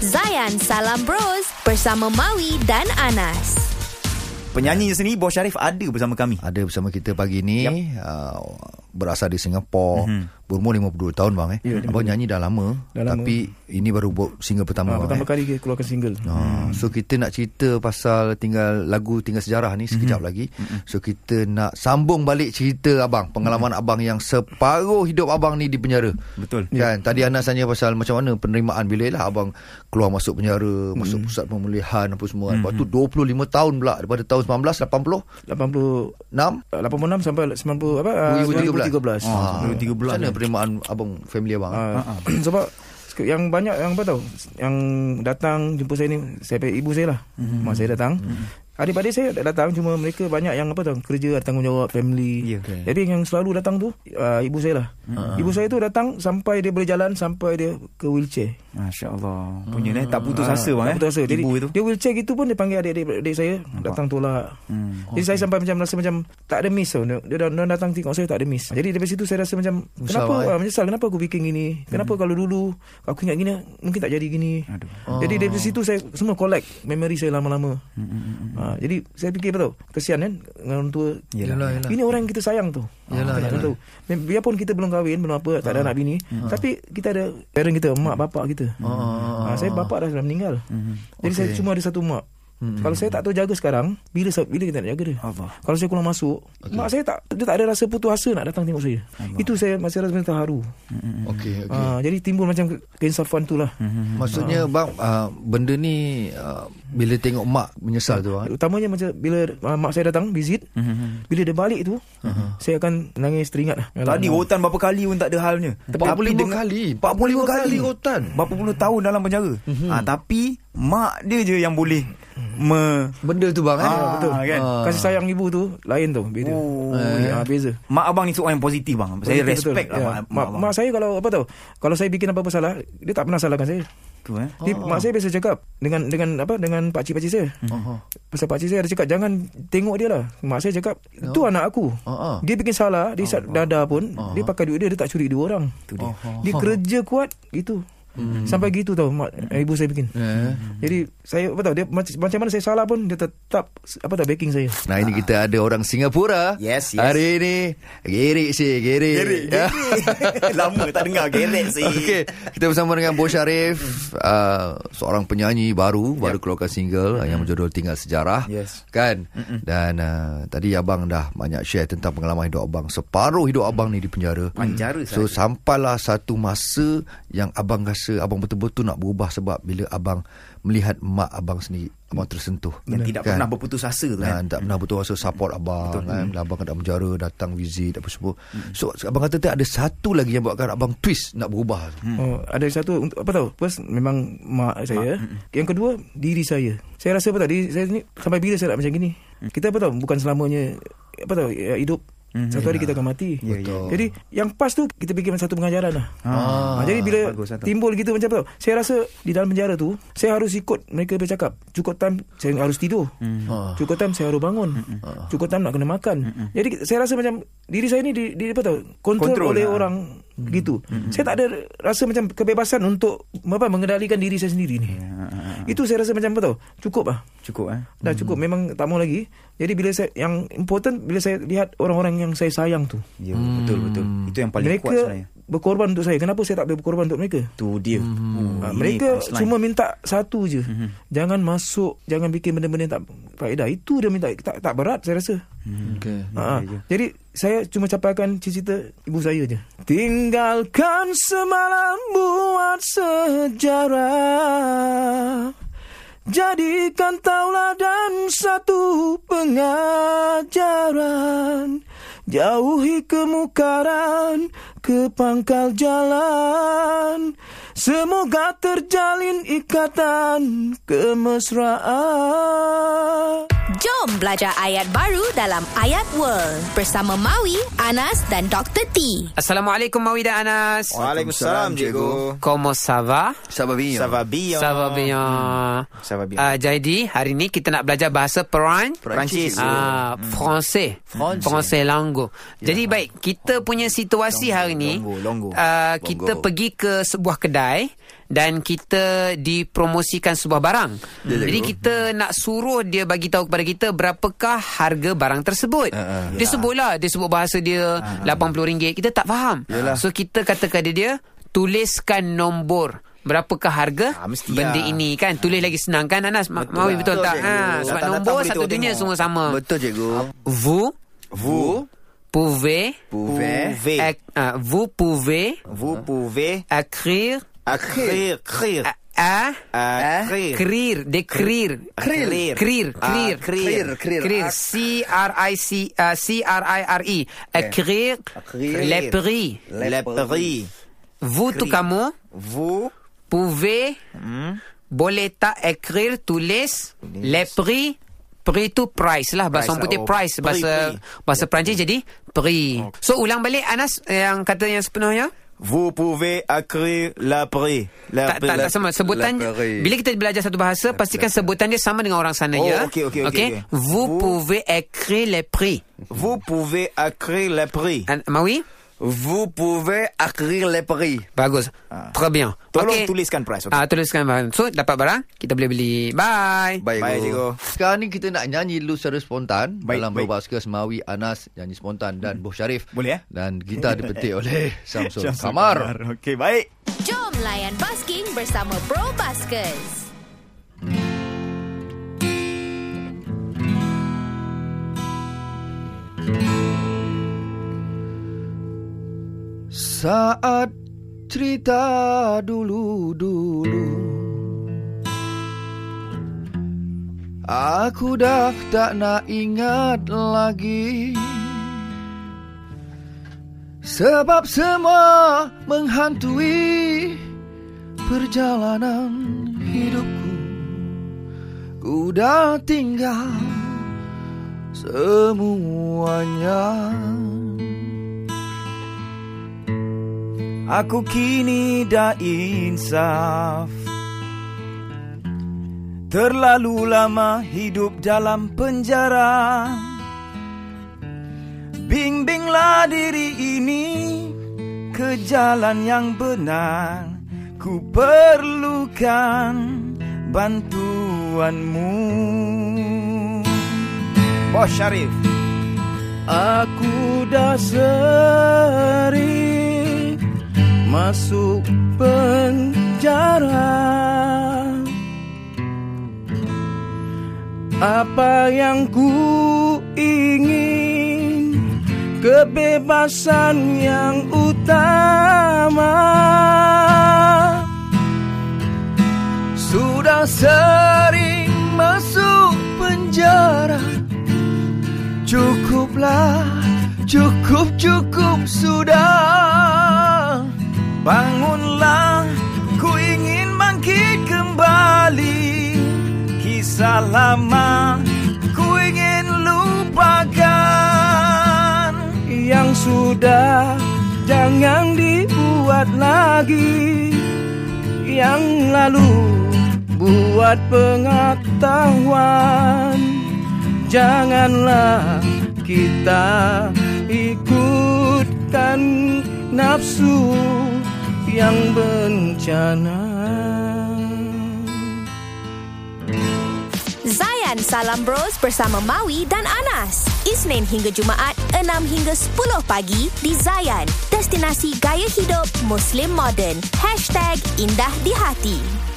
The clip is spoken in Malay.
Zayan Salam Bros bersama Maui dan Anas. Penyanyi sendiri Bos Syarif ada bersama kami. Ada bersama kita pagi ni yep. uh, berasal di Singapura. Mhm. Berumur 52 tahun bang eh. Ya, abang nyanyi dah lama, Dah lama. tapi ini baru buat single pertama Ha, bang. pertama eh. kali keluarkan single. Ha, so kita nak cerita pasal tinggal lagu tinggal sejarah ni sekejap Mhm. lagi. So kita nak sambung balik cerita abang, pengalaman Mhm. abang yang separuh hidup abang ni di penjara. Betul. Kan tadi Anas tanya pasal macam mana penerimaan bila lah abang keluar masuk penjara, masuk pusat pemulihan apa semua. Lepas tu 25 tahun pula daripada tahun 1980 80 6 86 sampai 90 apa? ah, 2013. 2013. Ah, 2013 Macam mana penerimaan abang family abang? Ah, sebab yang banyak yang apa tahu yang datang jumpa saya ni saya ibu saya lah. Mhm. Mak saya datang. Adik-adik saya tak datang cuma mereka banyak yang apa tahu kerja tanggungjawab family. Ya. Okey. Jadi yang selalu datang tu uh, ibu saya lah. Ibu saya tu datang sampai dia boleh jalan sampai dia ke wheelchair. Masya Allah. Punya eh. Tak putus asa bang tak eh. putus asa. Jadi Ibu itu. dia wheelchair gitu pun dia panggil adik-adik adik saya datang tolak. Hmm. Jadi saya sampai macam rasa macam tak ada miss tau. Dia, dia, dia datang tengok saya tak ada miss. Jadi dari situ saya rasa macam Menyesal, kenapa eh? ah, menyesal kenapa aku bikin gini? Kenapa kalau dulu aku ingat gini mungkin tak jadi gini. Aduh. Jadi dari situ saya semua collect memory saya lama-lama. Hmm, Ha, jadi saya fikir tau? Kesian kan dengan orang tua. Yelah, yelah. Ini orang yang kita sayang tu. Yelah, Ah, yelah. tahu. Dan Biarpun kita belum kahwin, belum apa, tak ada anak bini, tapi kita ada parent kita, mak bapak kita. Ah, Ah, saya bapak dah dah meninggal. Jadi saya Okey. cuma ada satu mak. Kalau saya tak tahu jaga sekarang, bila bila kita nak jaga dia? Allah. Kalau saya keluar masuk, mak saya tak dia tak ada rasa putus asa nak datang tengok saya. Itu saya masih rasa terharu. Okey, okey. Ah, jadi timbul macam ke- keinsafan tu lah. Maksudnya bang uh, benda ni uh, bila tengok mak menyesal tu ah. Utamanya macam bila uh, mak saya datang visit, bila dia balik tu, saya akan nangis teringat lah. Tadi rotan berapa kali pun tak ada halnya. 45 kali 45 kali rotan Berapa puluh tahun dalam penjara. Ah, tapi mak dia je yang boleh me Benda tu bang eh Ah, Betul. kan? Ah. Kasih sayang ibu tu lain tu beza. Oh, eh. ah, beza. Mak abang ni seorang yang positif bang. Saya Betul, respect betul. lah Ya. mak, mak, abang. mak saya kalau apa tahu, kalau saya bikin apa-apa salah, dia tak pernah salahkan saya. tu eh. Dia, mak saya biasa cakap dengan dengan apa dengan pak cik pak cik saya. Oh. Pasal pak cik saya ada cakap jangan tengok dia lah. Mak saya cakap itu anak aku. Oh, oh. Dia bikin salah, dia isap dada pun, dia pakai duit dia dia tak curi dua orang. Tu dia. Dia kerja kuat gitu. Sampai gitu tau mak, ibu saya bikin. Eh. Jadi saya apa tahu dia macam, macam mana saya salah pun dia tetap apa tahu backing saya. Nah ini kita ada orang Singapura Yes, yes. Hari ni Gerik si Gerik Gerek, gerek. Lama tak dengar gerek sih. Okey, kita bersama dengan Bo Syarif, uh, seorang penyanyi baru, baru keluarkan single uh, yang berjudul Tinggal Sejarah. Yes. Kan? Dan uh, tadi abang dah banyak share tentang pengalaman hidup abang. Separuh hidup abang ni di penjara. Penjara So sahaja. sampailah satu masa yang abang rasa abang betul-betul nak berubah sebab bila abang melihat mak abang sendiri, abang tersentuh. Yang tidak Kan? pernah berputus asa tu kan. Tak pernah betul rasa support abang Betul. kan. Bila abang kat dalam penjara datang visit apa semua. So abang kata tak ada satu lagi yang buatkan abang twist nak berubah. Hmm. Oh, ada satu untuk apa tahu? First memang mak saya. Yang kedua diri saya. Saya rasa apa tahu diri saya ni sampai bila saya nak macam gini. Kita apa tahu bukan selamanya apa tahu ya, hidup satu hari kita akan mati. Ya, ya. Jadi yang pas tu kita fikir satu pengajaran lah. Ah, Ha, jadi bila bagus, satu. timbul gitu macam tahu? Saya rasa di dalam penjara tu saya harus ikut mereka bercakap. Cukup time saya harus tidur. Ah. Cukup time saya harus bangun. Cukup time nak kena makan. Jadi saya rasa macam diri saya ni di, di apa tahu? Kontrol, Kontrol oleh lah. orang gitu. Saya tak ada rasa macam kebebasan untuk apa mengendalikan diri saya sendiri ni. Itu saya rasa macam apa tahu? Cukup lah. Cukup eh. Dah cukup memang tak mau lagi. Jadi bila saya yang important bila saya lihat orang-orang yang saya sayang tu. Ya, betul betul. Itu yang paling mereka kuat sebenarnya. berkorban untuk saya. Kenapa saya tak boleh berkorban untuk mereka? Tu dia. Ha, ini mereka cuma minta satu je. Jangan masuk, jangan bikin benda-benda yang tak faedah. Itu dia minta tak tak berat saya rasa. Okey. Ha, jadi saya cuma capaikan cita-cita ibu saya je. Tinggalkan semalam buat sejarah. Jadikan tauladan satu pengajaran. Jauhi kemukaran ke pangkal jalan. Semoga terjalin ikatan kemesraan. Jom belajar ayat baru dalam Ayat World bersama Maui, Anas dan Dr. T. Assalamualaikum Mawi dan Anas. Waalaikumsalam cikgu. Comment ça va? Ça va bien. Ça va bien. Ça va bien. Ça va bien. Uh, jadi hari ni kita nak belajar bahasa Peran. Perancis. Ah, Francais. Francais. Francais Langgo. Jadi baik, kita punya situasi hari ni Longo, longo. Uh, kita pergi ke sebuah kedai dan kita dipromosikan sebuah barang. Ya, Jadi kita nak suruh dia bagi tahu kepada kita berapakah harga barang tersebut. Ah, Dia sebutlah, dia sebut bahasa dia RM80. Kita tak faham. So kita kata kepada dia, tuliskan nombor berapakah harga Ah, mesti benda lah. ini kan. Tulis lagi senang kan Anas? Ma- Mawi betul, Betul, tak? cikgu. Ha, sebab Datang-datang nombor boleh satu dunia tengok. semua sama. Betul cikgu. Vous Vous pouvez pouvez Ac- ah, vous pouvez vous pouvez écrire écrire écrire à écrire écrire d'écrire Écrire. écrire Ah, écrire écrire. Écrire. écrire C R I C uh, C R I R I écrire Écrire. les prix les prix vous tout kamu vous. pouvez boleh tak écrire tulis les prix prix tu price lah bahasa orang putih. Oh, price. Prix, bahasa bahasa Perancis jadi prix. So ulang balik Anas yang kata yang sepenuhnya vous pouvez écrire le prix le tak, tak, tak sama sebutan la bila kita belajar satu bahasa pastikan sebutan dia sama dengan orang sana Oh, ya okey, okey, okey, okey. vous, Vous- pouvez écrire les prix. Vous pouvez écrire le prix. Mawi Vous pouvez écrire les prix. bagus très bien Ah. Tolong Okey. tuliskan price okay? Ah, tuliskan barang. So, dapat barang, kita boleh beli. Bye. Baik, Baik, cikgu. Sekarang ni kita nak nyanyi dulu secara spontan Baik, dalam baik. berbahasa Semawi Anas nyanyi spontan dan Boh Syarif. Boleh, eh? Dan kita dipetik oleh Samsul Syamsul Kamar. Okey, baik. Jom layan basking bersama Bro Baskers. Saat cerita dulu-dulu. Aku dah tak nak ingat lagi. Sebab semua menghantui perjalanan hidupku. Ku dah tinggal semuanya Aku kini dah insaf. Terlalu lama hidup dalam penjara. Bimbinglah diri ini ke jalan yang benar. Ku perlukan bantuanmu. Bos Syarif. Aku dah sering masuk penjara. Apa yang ku ingin? Kebebasan yang utama. Sudah sering masuk penjara. Cukuplah, cukup-cukup sudah sudah jangan dibuat lagi. Yang lalu buat pengetahuan. Janganlah kita ikutkan nafsu yang bencana Zayan Salam Bros bersama Maui dan Anas. Isnin hingga Jumaat 6 hingga 10 pagi di Zayan. Destinasi gaya hidup Muslim modern. #IndahDiHati.